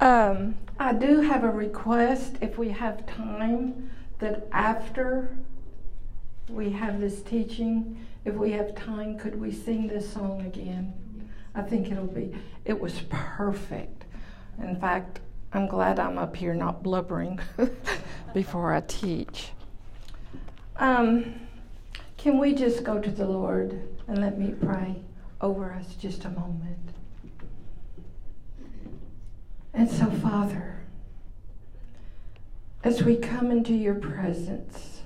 Um, I do have a request if we have time that after we have this teaching, if we have time, could we sing this song again? I think it'll be, it was perfect. In fact, I'm glad I'm up here not blubbering before I teach. Um, can we just go to the Lord and let me pray over us just a moment? And so, Father, as we come into your presence,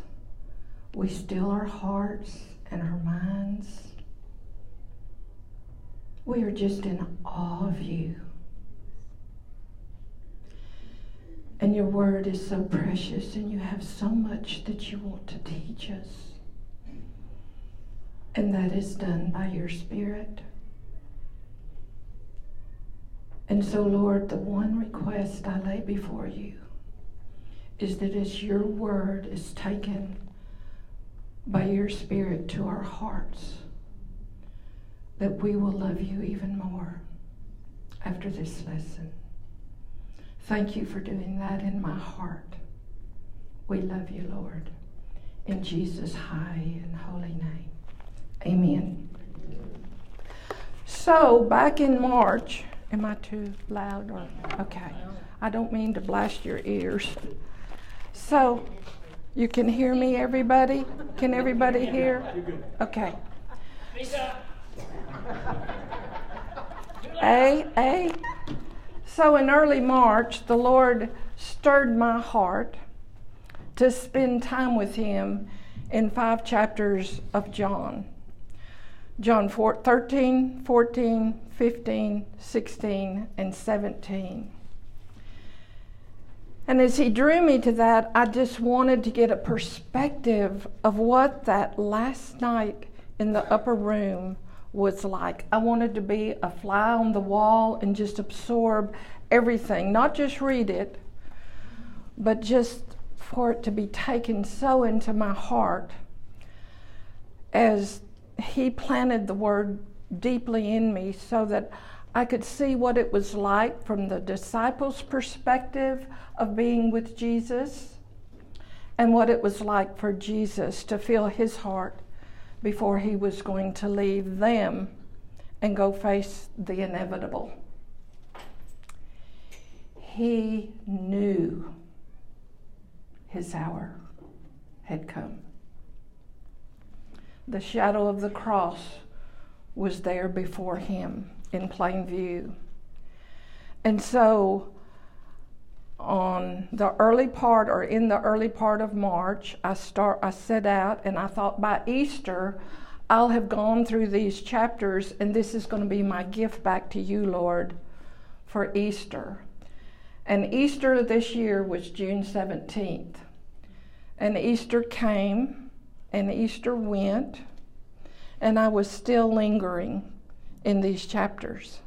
we still our hearts and our minds. We are just in awe of you. And your word is so precious, and you have so much that you want to teach us. And that is done by your Spirit. And so, Lord, the one request I lay before you is that as your word is taken by your Spirit to our hearts, that we will love you even more after this lesson. Thank you for doing that in my heart. We love you, Lord. In Jesus' high and holy name. Amen. So, back in March, am I too loud or okay? I don't mean to blast your ears. So, you can hear me, everybody? Can everybody hear? Okay. A, A. So in early March, the Lord stirred my heart to spend time with Him in five chapters of John. John 4, 13, 14, 15, 16, and 17. And as he drew me to that, I just wanted to get a perspective of what that last night in the upper room was like. I wanted to be a fly on the wall and just absorb everything, not just read it, but just for it to be taken so into my heart as he planted the word deeply in me so that I could see what it was like from the disciples' perspective of being with Jesus and what it was like for Jesus to feel his heart before he was going to leave them and go face the inevitable. He knew his hour had come. The shadow of the cross was there before him in plain view. And so, on the early part or in the early part of March, I start I set out and I thought by Easter I'll have gone through these chapters and this is going to be my gift back to you, Lord, for Easter. And Easter this year was June 17th. And Easter came and Easter went and I was still lingering in these chapters.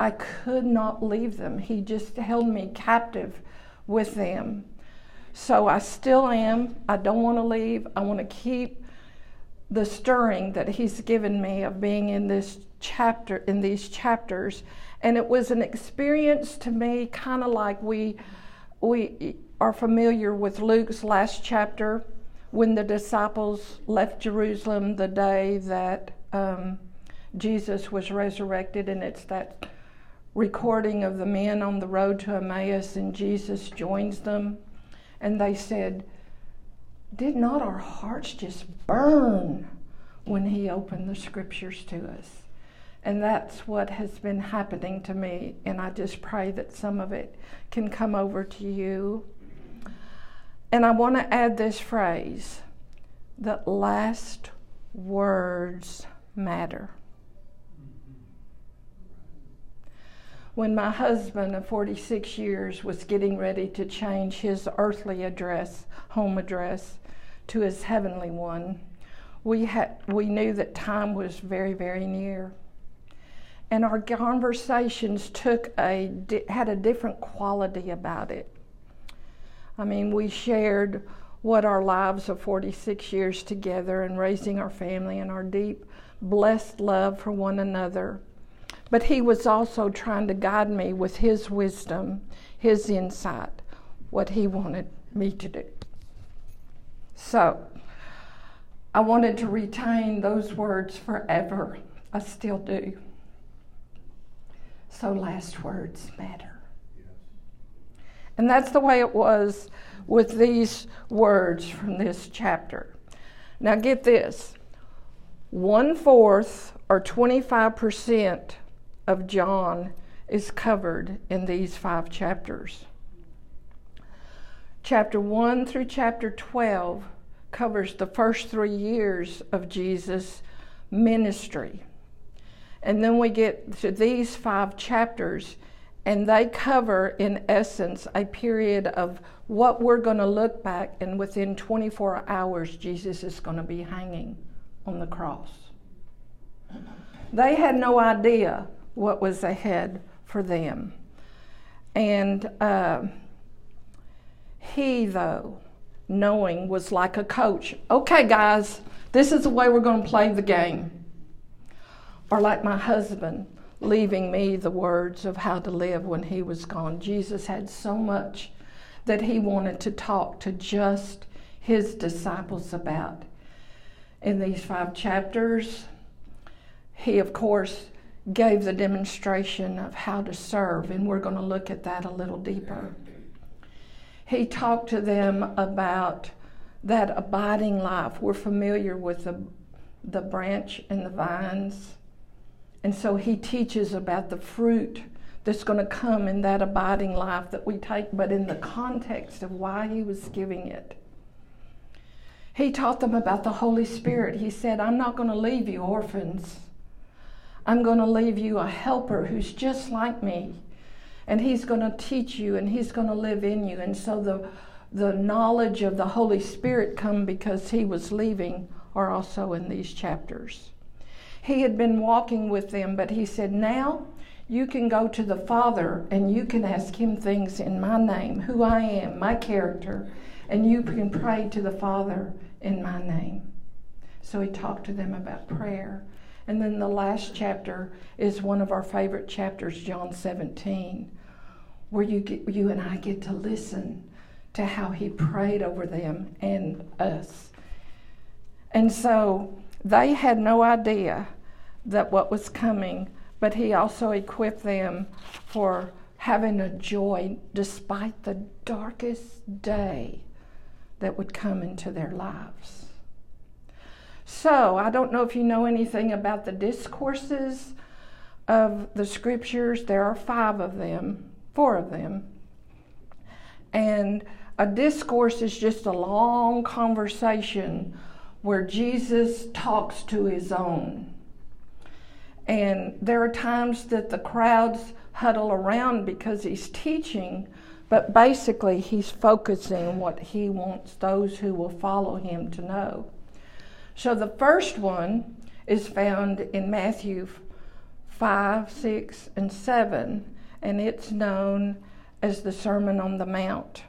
I could not leave them. He just held me captive with them. So I still am. I don't want to leave. I want to keep the stirring that he's given me of being in this chapter in these chapters and it was an experience to me kind of like we we are familiar with Luke's last chapter when the disciples left Jerusalem the day that um, Jesus was resurrected, and it's that recording of the men on the road to Emmaus, and Jesus joins them, and they said, Did not our hearts just burn when He opened the scriptures to us? And that's what has been happening to me, and I just pray that some of it can come over to you. And I want to add this phrase that last words matter. when my husband of 46 years was getting ready to change his earthly address, home address, to his heavenly one, we, had, we knew that time was very, very near. And our conversations took a, had a different quality about it. I mean, we shared what our lives of 46 years together and raising our family and our deep, blessed love for one another but he was also trying to guide me with his wisdom, his insight, what he wanted me to do. So, I wanted to retain those words forever. I still do. So, last words matter. And that's the way it was with these words from this chapter. Now, get this one fourth or 25% of John is covered in these five chapters. Chapter 1 through chapter 12 covers the first three years of Jesus' ministry. And then we get to these five chapters, and they cover, in essence, a period of what we're going to look back, and within 24 hours, Jesus is going to be hanging on the cross. They had no idea what was ahead for them. And uh, he, though, knowing, was like a coach. Okay, guys, this is the way we're going to play the game. Or like my husband leaving me the words of how to live when he was gone. Jesus had so much that he wanted to talk to just his disciples about. In these five chapters, he, of course, gave the demonstration of how to serve, and we're going to look at that a little deeper. He talked to them about that abiding life. We're familiar with the, the branch and the vines. And so he teaches about the fruit that's going to come in that abiding life that we take, but in the context of why he was giving it. He taught them about the Holy Spirit. He said, I'm not going to leave you orphans. I'm going to leave you a helper who's just like me. And he's going to teach you and he's going to live in you. And so the, the knowledge of the Holy Spirit come because he was leaving are also in these chapters. He had been walking with them, but he said, Now you can go to the Father and you can ask him things in my name, who I am, my character, and you can pray to the Father in my name. So he talked to them about prayer. And then the last chapter is one of our favorite chapters, John 17, where you, get, you and I get to listen to how he prayed over them and us. And so they had no idea that what was coming, but he also equipped them for having a joy despite the darkest day that would come into their lives. So, I don't know if you know anything about the discourses of the scriptures. There are five of them, four of them. And a discourse is just a long conversation where Jesus talks to his own. And there are times that the crowds huddle around because he's teaching, but basically he's focusing what he wants those who will follow him to know. So the first one is found in Matthew 5, 6, and 7, and it's known as the Sermon on the Mount.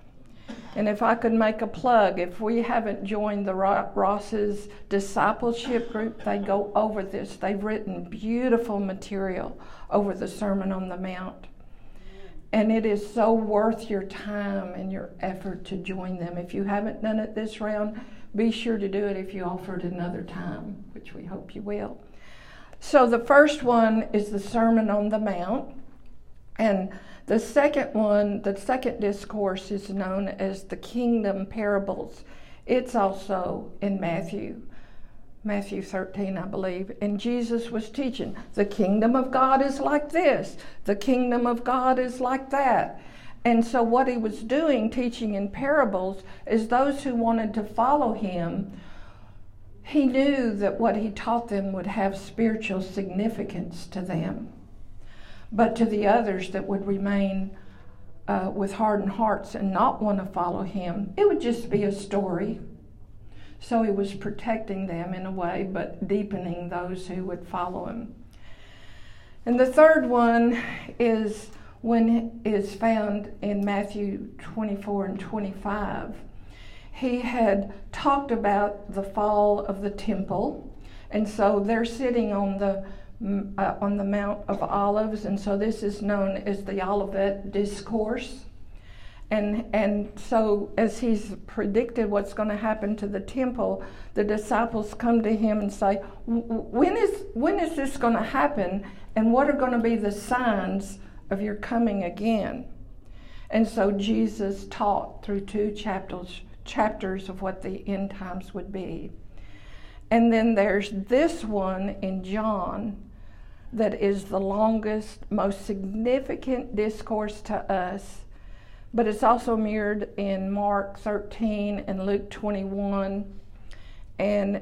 And if I could make a plug, if we haven't joined the Ross's discipleship group, they go over this. They've written beautiful material over the Sermon on the Mount. And it is so worth your time and your effort to join them. If you haven't done it this round, be sure to do it if you offer it another time, which we hope you will. So the first one is the Sermon on the Mount. And the second one, the second discourse, is known as the Kingdom Parables. It's also in Matthew, Matthew 13, I believe. And Jesus was teaching the kingdom of God is like this, the kingdom of God is like that. And so, what he was doing, teaching in parables, is those who wanted to follow him, he knew that what he taught them would have spiritual significance to them. But to the others that would remain uh, with hardened hearts and not want to follow him, it would just be a story. So he was protecting them in a way, but deepening those who would follow him. And the third one is when is found in Matthew 24 and 25. He had talked about the fall of the temple, and so they're sitting on the uh, on the Mount of Olives, and so this is known as the Olivet Discourse. And, and so, as he's predicted what's going to happen to the temple, the disciples come to him and say, When is, when is this going to happen? And what are going to be the signs of your coming again? And so, Jesus taught through two chapters, chapters of what the end times would be. And then there's this one in John that is the longest, most significant discourse to us, but it's also mirrored in Mark 13 and Luke 21. And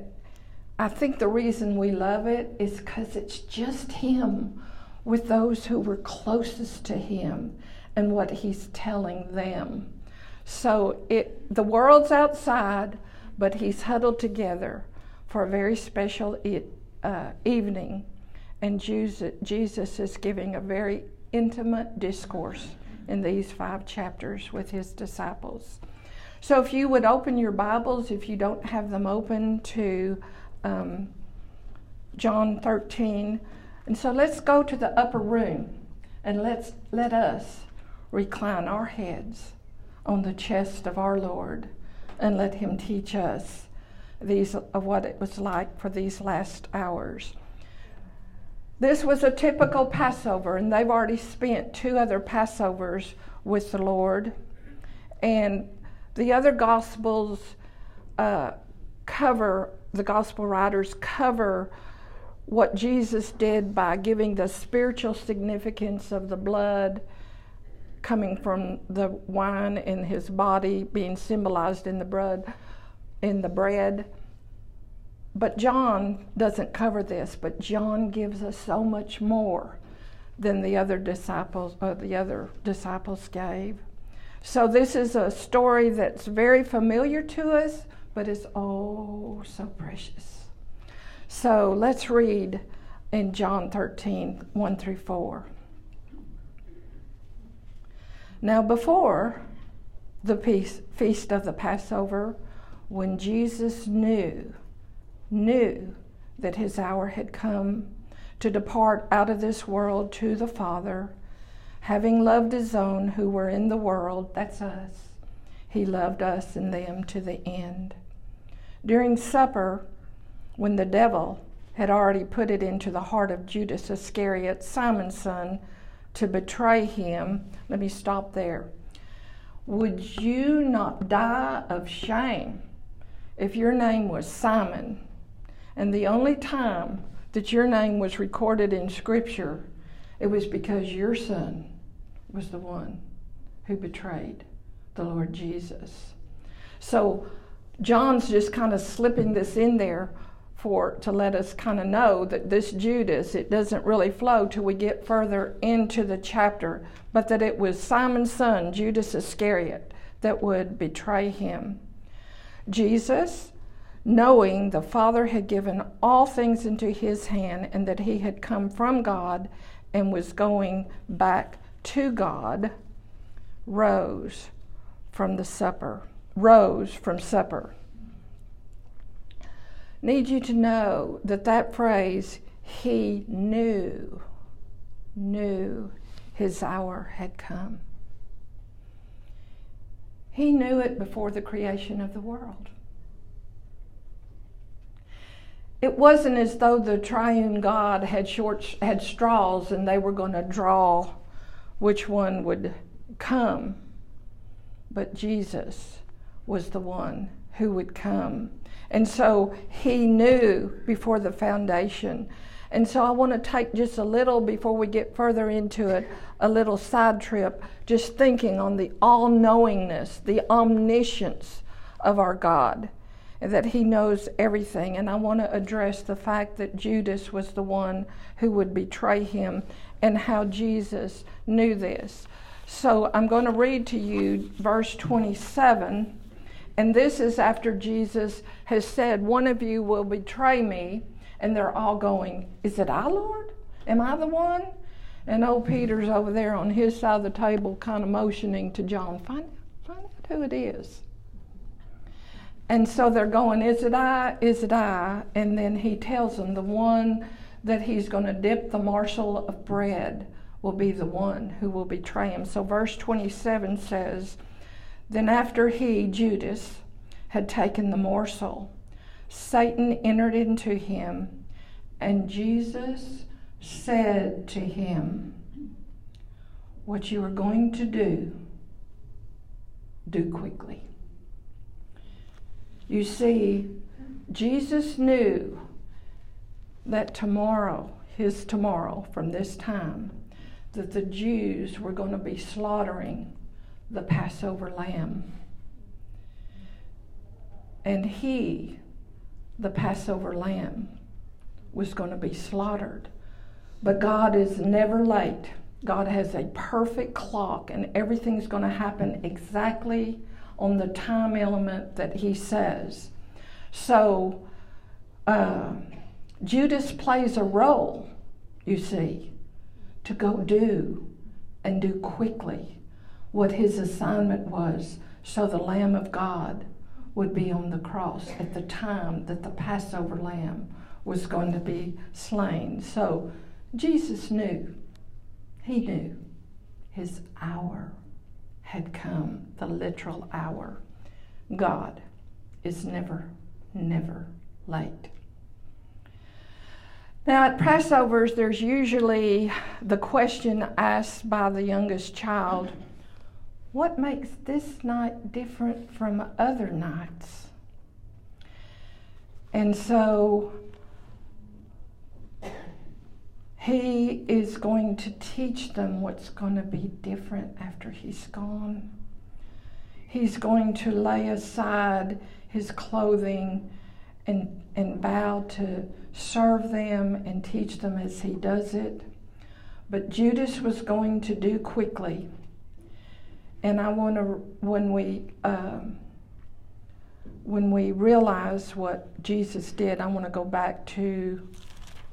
I think the reason we love it is because it's just Him with those who were closest to Him and what He's telling them. So it, the world's outside, but He's huddled together for a very special uh, evening and Jesus is giving a very intimate discourse in these five chapters with his disciples. So, if you would open your Bibles, if you don't have them open, to um, John 13. And so, let's go to the upper room and let's let us recline our heads on the chest of our Lord and let him teach us these of what it was like for these last hours. This was a typical Passover, and they've already spent two other Passovers with the Lord. And the other Gospels uh, cover, the Gospel writers cover what Jesus did by giving the spiritual significance of the blood coming from the wine in his body being symbolized in the bread in the bread but John doesn't cover this, but John gives us so much more than the other disciples uh, the other disciples gave. So this is a story that's very familiar to us, but it's oh so precious. So let's read in John 13, 1 through 4. Now, before the feast of the Passover, when Jesus knew knew that his hour had come to depart out of this world to the Father, having loved his own who were in the world, that's us. He loved us and them to the end. During supper, when the devil had already put it into the heart of Judas Iscariot, Simon's son, to betray him, let me stop there. Would you not die of shame if your name was Simon? And the only time that your name was recorded in Scripture, it was because your son was the one who betrayed the Lord Jesus. So John's just kind of slipping this in there for to let us kind of know that this Judas, it doesn't really flow till we get further into the chapter, but that it was Simon's son, Judas Iscariot, that would betray him. Jesus knowing the Father had given all things into his hand and that he had come from God and was going back to God, rose from the supper, rose from supper. Need you to know that that phrase, he knew, knew his hour had come. He knew it before the creation of the world. It wasn't as though the triune God had short had straws and they were going to draw which one would come. But Jesus was the one who would come. And so he knew before the foundation. And so I want to take just a little before we get further into it, a little side trip, just thinking on the all knowingness, the omniscience of our God that he knows everything. And I want to address the fact that Judas was the one who would betray him and how Jesus knew this. So I'm going to read to you verse 27. And this is after Jesus has said, One of you will betray me. And they're all going, Is it I, Lord? Am I the one? And old Peter's over there on his side of the table, kind of motioning to John, Find, find out who it is. And so they're going, Is it I? Is it I? And then he tells them, The one that he's going to dip the morsel of bread will be the one who will betray him. So, verse 27 says, Then after he, Judas, had taken the morsel, Satan entered into him, and Jesus said to him, What you are going to do, do quickly. You see, Jesus knew that tomorrow, his tomorrow, from this time, that the Jews were going to be slaughtering the Passover lamb. And he, the Passover lamb, was going to be slaughtered. But God is never late. God has a perfect clock, and everything's going to happen exactly on the time element that He says. So, uh, Judas plays a role, you see, to go do and do quickly what his assignment was so the Lamb of God would be on the cross at the time that the Passover lamb was going to be slain. So Jesus knew, he knew his hour had come, the literal hour. God is never, never late. Now, at Passovers, there's usually the question asked by the youngest child what makes this night different from other nights? And so he is going to teach them what's going to be different after he's gone. He's going to lay aside his clothing and, and bow to serve them and teach them as he does it. But Judas was going to do quickly. And I want to, when we, um, when we realize what Jesus did, I want to go back to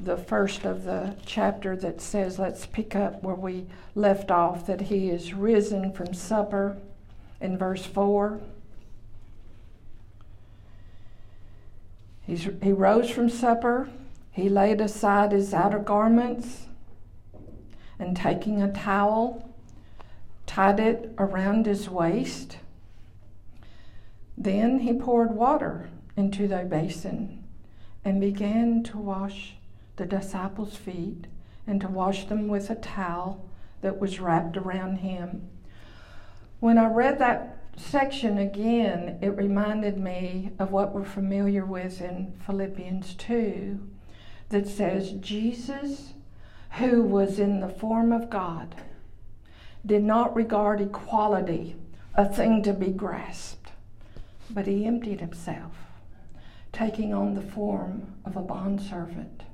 the first of the chapter that says, let's pick up where we left off, that he is risen from supper in verse 4. He's, he rose from supper. He laid aside his outer garments and taking a towel, tied it around his waist. Then he poured water into the basin and began to wash the disciples' feet and to wash them with a towel that was wrapped around him. When I read that section again, it reminded me of what we're familiar with in Philippians 2 that says, Jesus, who was in the form of God, did not regard equality a thing to be grasped, but he emptied himself, taking on the form of a bondservant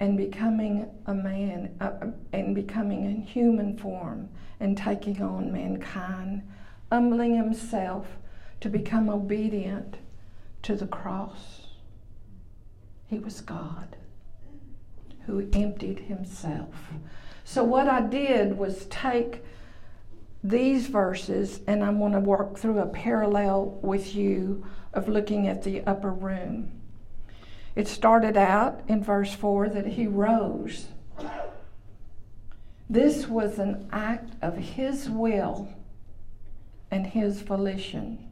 and becoming a man uh, and becoming in human form and taking on mankind humbling himself to become obedient to the cross. He was God who emptied himself. So, what I did was take these verses and I'm going to work through a parallel with you of looking at the upper room. It started out in verse 4 that he rose. This was an act of his will and his volition.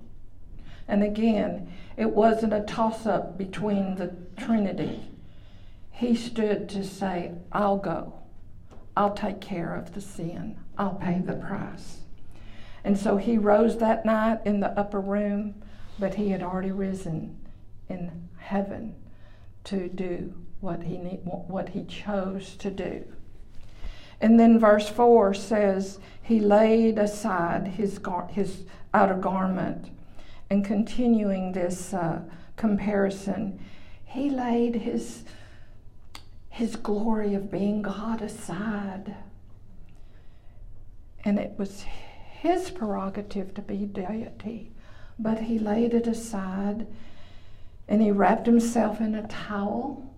And again, it wasn't a toss up between the Trinity. He stood to say, I'll go. I'll take care of the sin. I'll pay the price. And so he rose that night in the upper room, but he had already risen in heaven to do what he need, what he chose to do. And then verse 4 says, He laid aside his, gar- his outer garment. And continuing this uh, comparison, he laid his, his glory of being God aside. And it was his prerogative to be deity, but he laid it aside and he wrapped himself in a towel,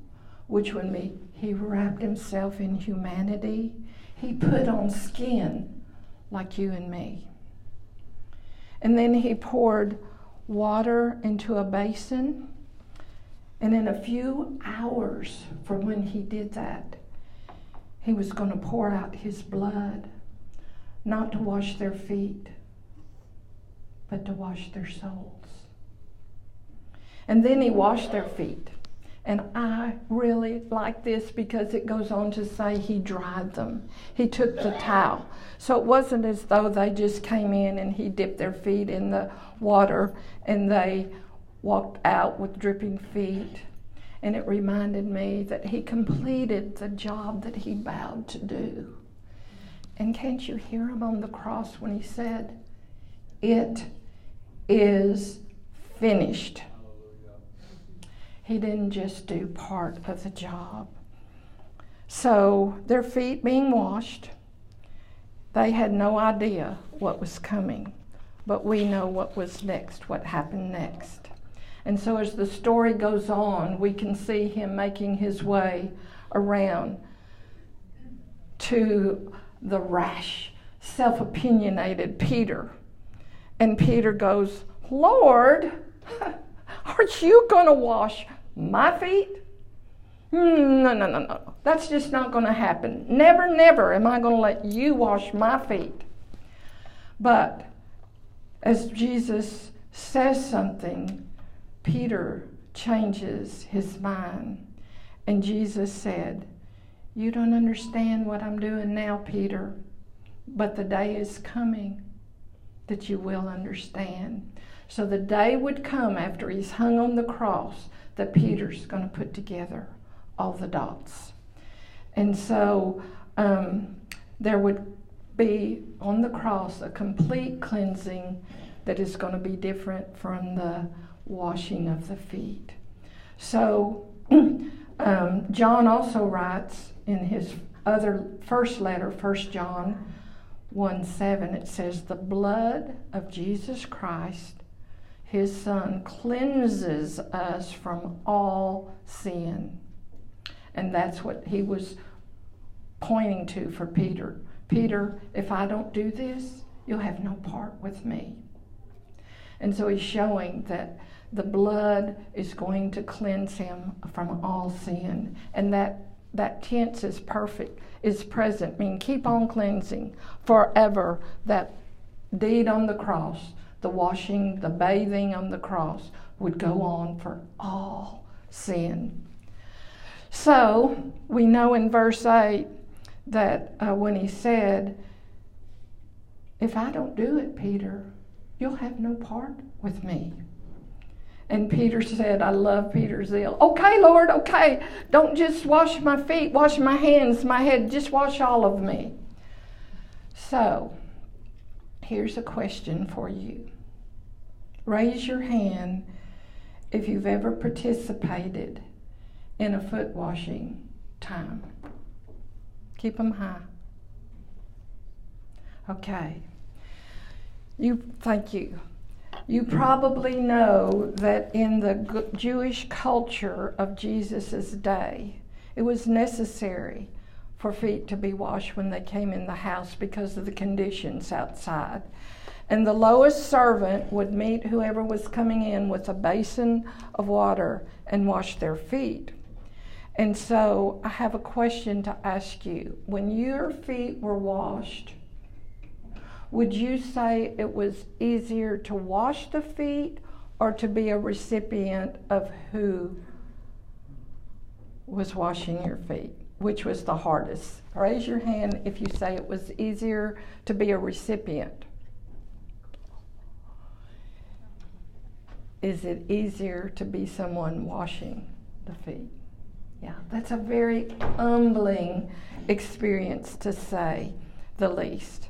which would mean he wrapped himself in humanity he put on skin like you and me. And then he poured water into a basin And in a few hours from when he did that, he was going to pour out his blood, not to wash their feet, but to wash their souls. And then he washed their feet. And I really like this because it goes on to say he dried them. He took the towel. So it wasn't as though they just came in and he dipped their feet in the water and they walked out with dripping feet. And it reminded me that he completed the job that he vowed to do. And can't you hear him on the cross when he said, It is finished? He didn't just do part of the job. So, their feet being washed, they had no idea what was coming, but we know what was next, what happened next. And so, as the story goes on, we can see him making his way around to the rash, self opinionated Peter. And Peter goes, Lord, aren't you going to wash my feet? Hmm, no, no, no, no. That's just not going to happen. Never, never am I going to let you wash my feet. But as Jesus says something, Peter changes his mind. And Jesus said, You don't understand what I'm doing now, Peter, but the day is coming that you will understand. So the day would come after he's hung on the cross that Peter's going to put together all the dots. And so um, there would be on the cross a complete cleansing that is going to be different from the washing of the feet. So um, John also writes in his other first letter, 1 John 1 7, it says, The blood of Jesus Christ, his Son, cleanses us from all sin. And that's what he was pointing to for Peter. Peter, if I don't do this, you'll have no part with me. And so he's showing that the blood is going to cleanse him from all sin. And that, that tense is perfect, is present, mean keep on cleansing forever. That deed on the cross, the washing, the bathing on the cross would go on for all sin. So we know in verse 8 that uh, when he said, If I don't do it, Peter, you'll have no part with me. And Peter said, I love Peter's zeal. Okay, Lord, okay. Don't just wash my feet, wash my hands, my head, just wash all of me. So, here's a question for you. Raise your hand if you've ever participated in a foot washing time. Keep them high. Okay. You thank you. You probably know that in the Jewish culture of Jesus' day, it was necessary for feet to be washed when they came in the house because of the conditions outside. And the lowest servant would meet whoever was coming in with a basin of water and wash their feet. And so I have a question to ask you. When your feet were washed, would you say it was easier to wash the feet or to be a recipient of who was washing your feet? Which was the hardest? Raise your hand if you say it was easier to be a recipient. Is it easier to be someone washing the feet? Yeah, that's a very humbling experience to say the least.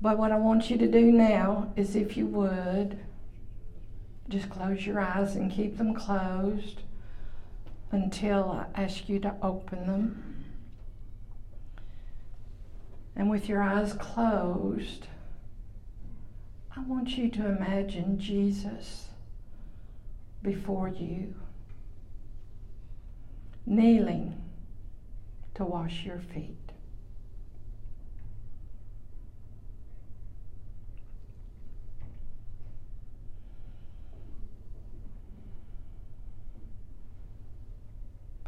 But what I want you to do now is if you would, just close your eyes and keep them closed until I ask you to open them. And with your eyes closed, I want you to imagine Jesus before you, kneeling to wash your feet.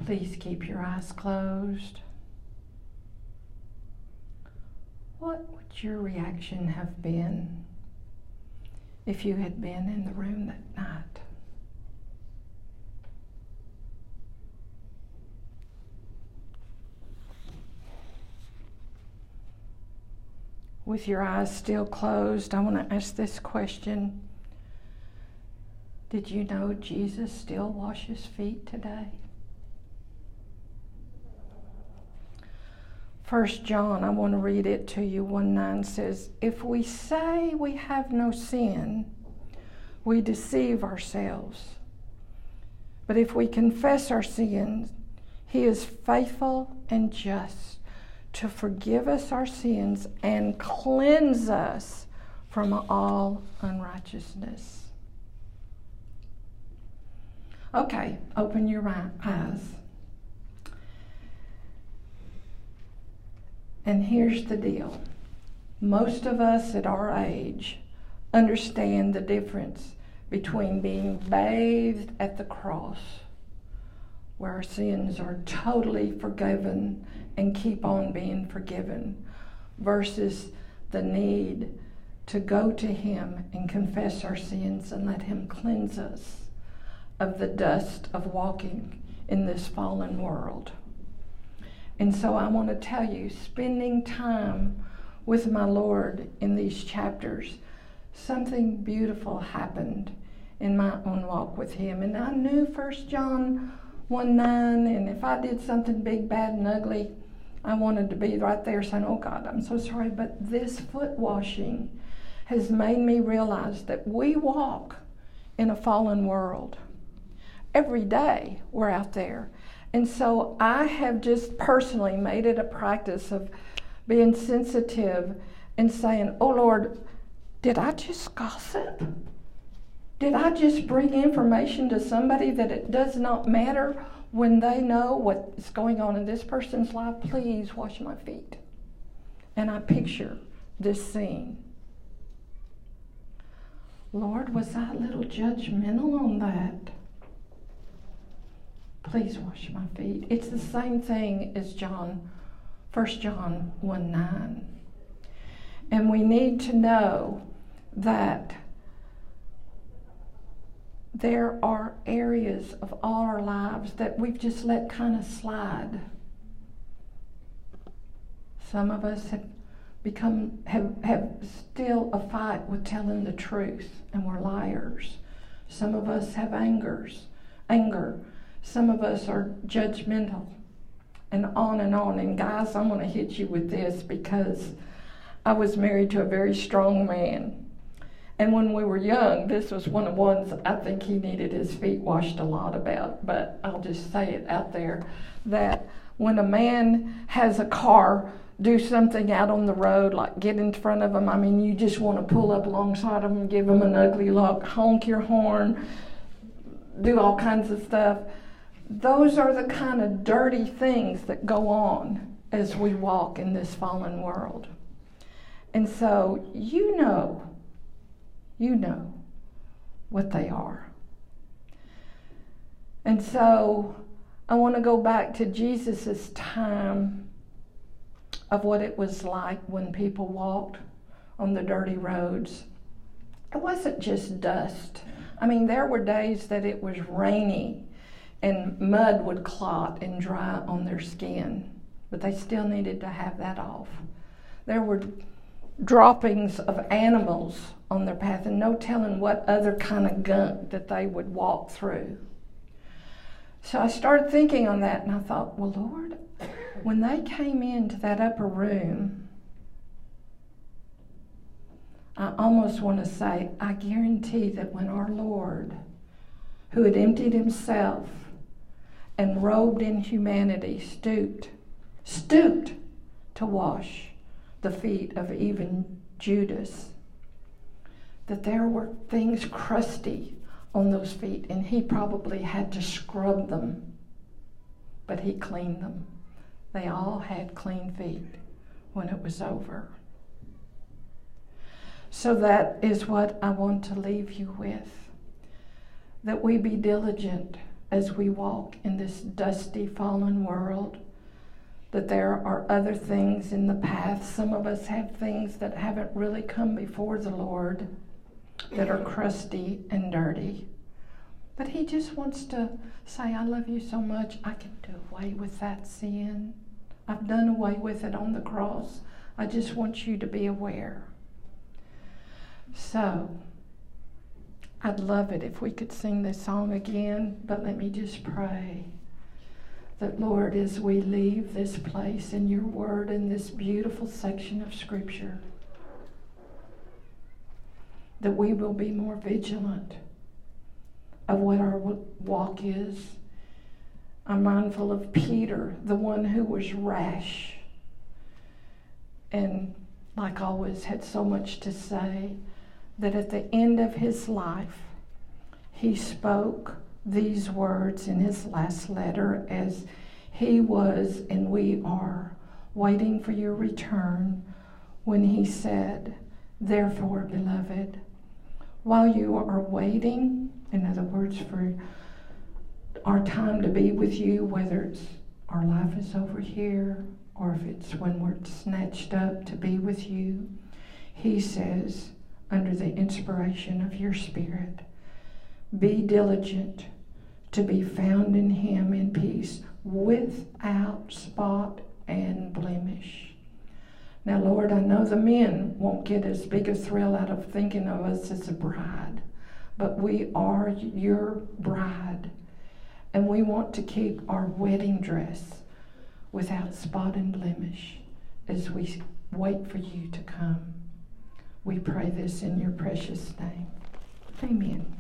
Please keep your eyes closed. What would your reaction have been if you had been in the room that night? with your eyes still closed, I want to ask this question Did you know Jesus still washes feet today? First John, I want to read it to you. 1 9 says, If we say we have no sin, we deceive ourselves. But if we confess our sins, he is faithful and just to forgive us our sins and cleanse us from all unrighteousness. Okay, open your eyes. And here's the deal most of us at our age understand the difference between being bathed at the cross, where our sins are totally forgiven and keep on being forgiven versus the need to go to Him and confess our sins and let Him cleanse us of the dust of walking in this fallen world. And so I want to tell you, spending time with my Lord in these chapters, something beautiful happened in my own walk with Him. And I knew First John 1 9, and if I did something big, bad, and ugly, I wanted to be right there saying, Oh God, I'm so sorry, but this foot washing has made me realize that we walk in a fallen world. Every day we're out there. And so I have just personally made it a practice of being sensitive and saying, Oh Lord, did I just gossip? Did I just bring information to somebody that it does not matter? when they know what's going on in this person's life, please wash my feet. And I picture this scene. Lord, was I a little judgmental on that? Please wash my feet. It's the same thing as John, 1 John 1 9. And we need to know that there are areas of all our lives that we've just let kind of slide. Some of us have become have have still a fight with telling the truth and we're liars. Some of us have angers, anger. Some of us are judgmental and on and on. And guys, I'm going to hit you with this because I was married to a very strong man and when we were young, this was one of the ones I think he needed his feet washed a lot about, but I'll just say it out there that when a man has a car do something out on the road, like get in front of him, I mean, you just want to pull up alongside and give him an ugly look, honk your horn, do all kinds of stuff. Those are the kind of dirty things that go on as we walk in this fallen world. And so, you know you know what they are. And so I want to go back to Jesus' time of what it was like when people walked on the dirty roads. It wasn't just dust. I mean, there were days that it was rainy and mud would clot and dry on their skin, but they still needed to have that off. There were droppings of animals on their path and no telling what other kind of gunk that they would walk through. So I started thinking on that and I thought, well, Lord, when they came into that upper room, I almost want to say, I guarantee that when our Lord, who had emptied himself and robed in humanity, stooped, stooped to wash the feet of even Judas. That there were things crusty on those feet, and he probably had to scrub them, but he cleaned them. They all had clean feet when it was over. So that is what I want to leave you with that we be diligent as we walk in this dusty, fallen world that there are other things in the path. Some of us have things that haven't really come before the Lord that are crusty and dirty. But He just wants to say, I love you so much, I can do away with that sin. I've done away with it on the cross. I just want you to be aware. So, I'd love it if we could sing this song again, but let me just pray that, Lord, as we leave this place and your word in this beautiful section of Scripture, that we will be more vigilant of what our walk is. I'm mindful of Peter, the one who was rash and, like always, had so much to say, that at the end of his life, he spoke these words in his last letter as he was and we are waiting for your return when he said, Therefore, beloved, while you are waiting, in other words, for our time to be with you, whether it's our life is over here or if it's when we're snatched up to be with you, he says, under the inspiration of your Spirit, be diligent to be found in Him in peace without spot and blemish. Now, Lord, I know the men won't get as big a thrill out of thinking of us as a bride, but we are your bride, and we want to keep our wedding dress without spot and blemish as we wait for you to come. We pray this in your precious name. Amen.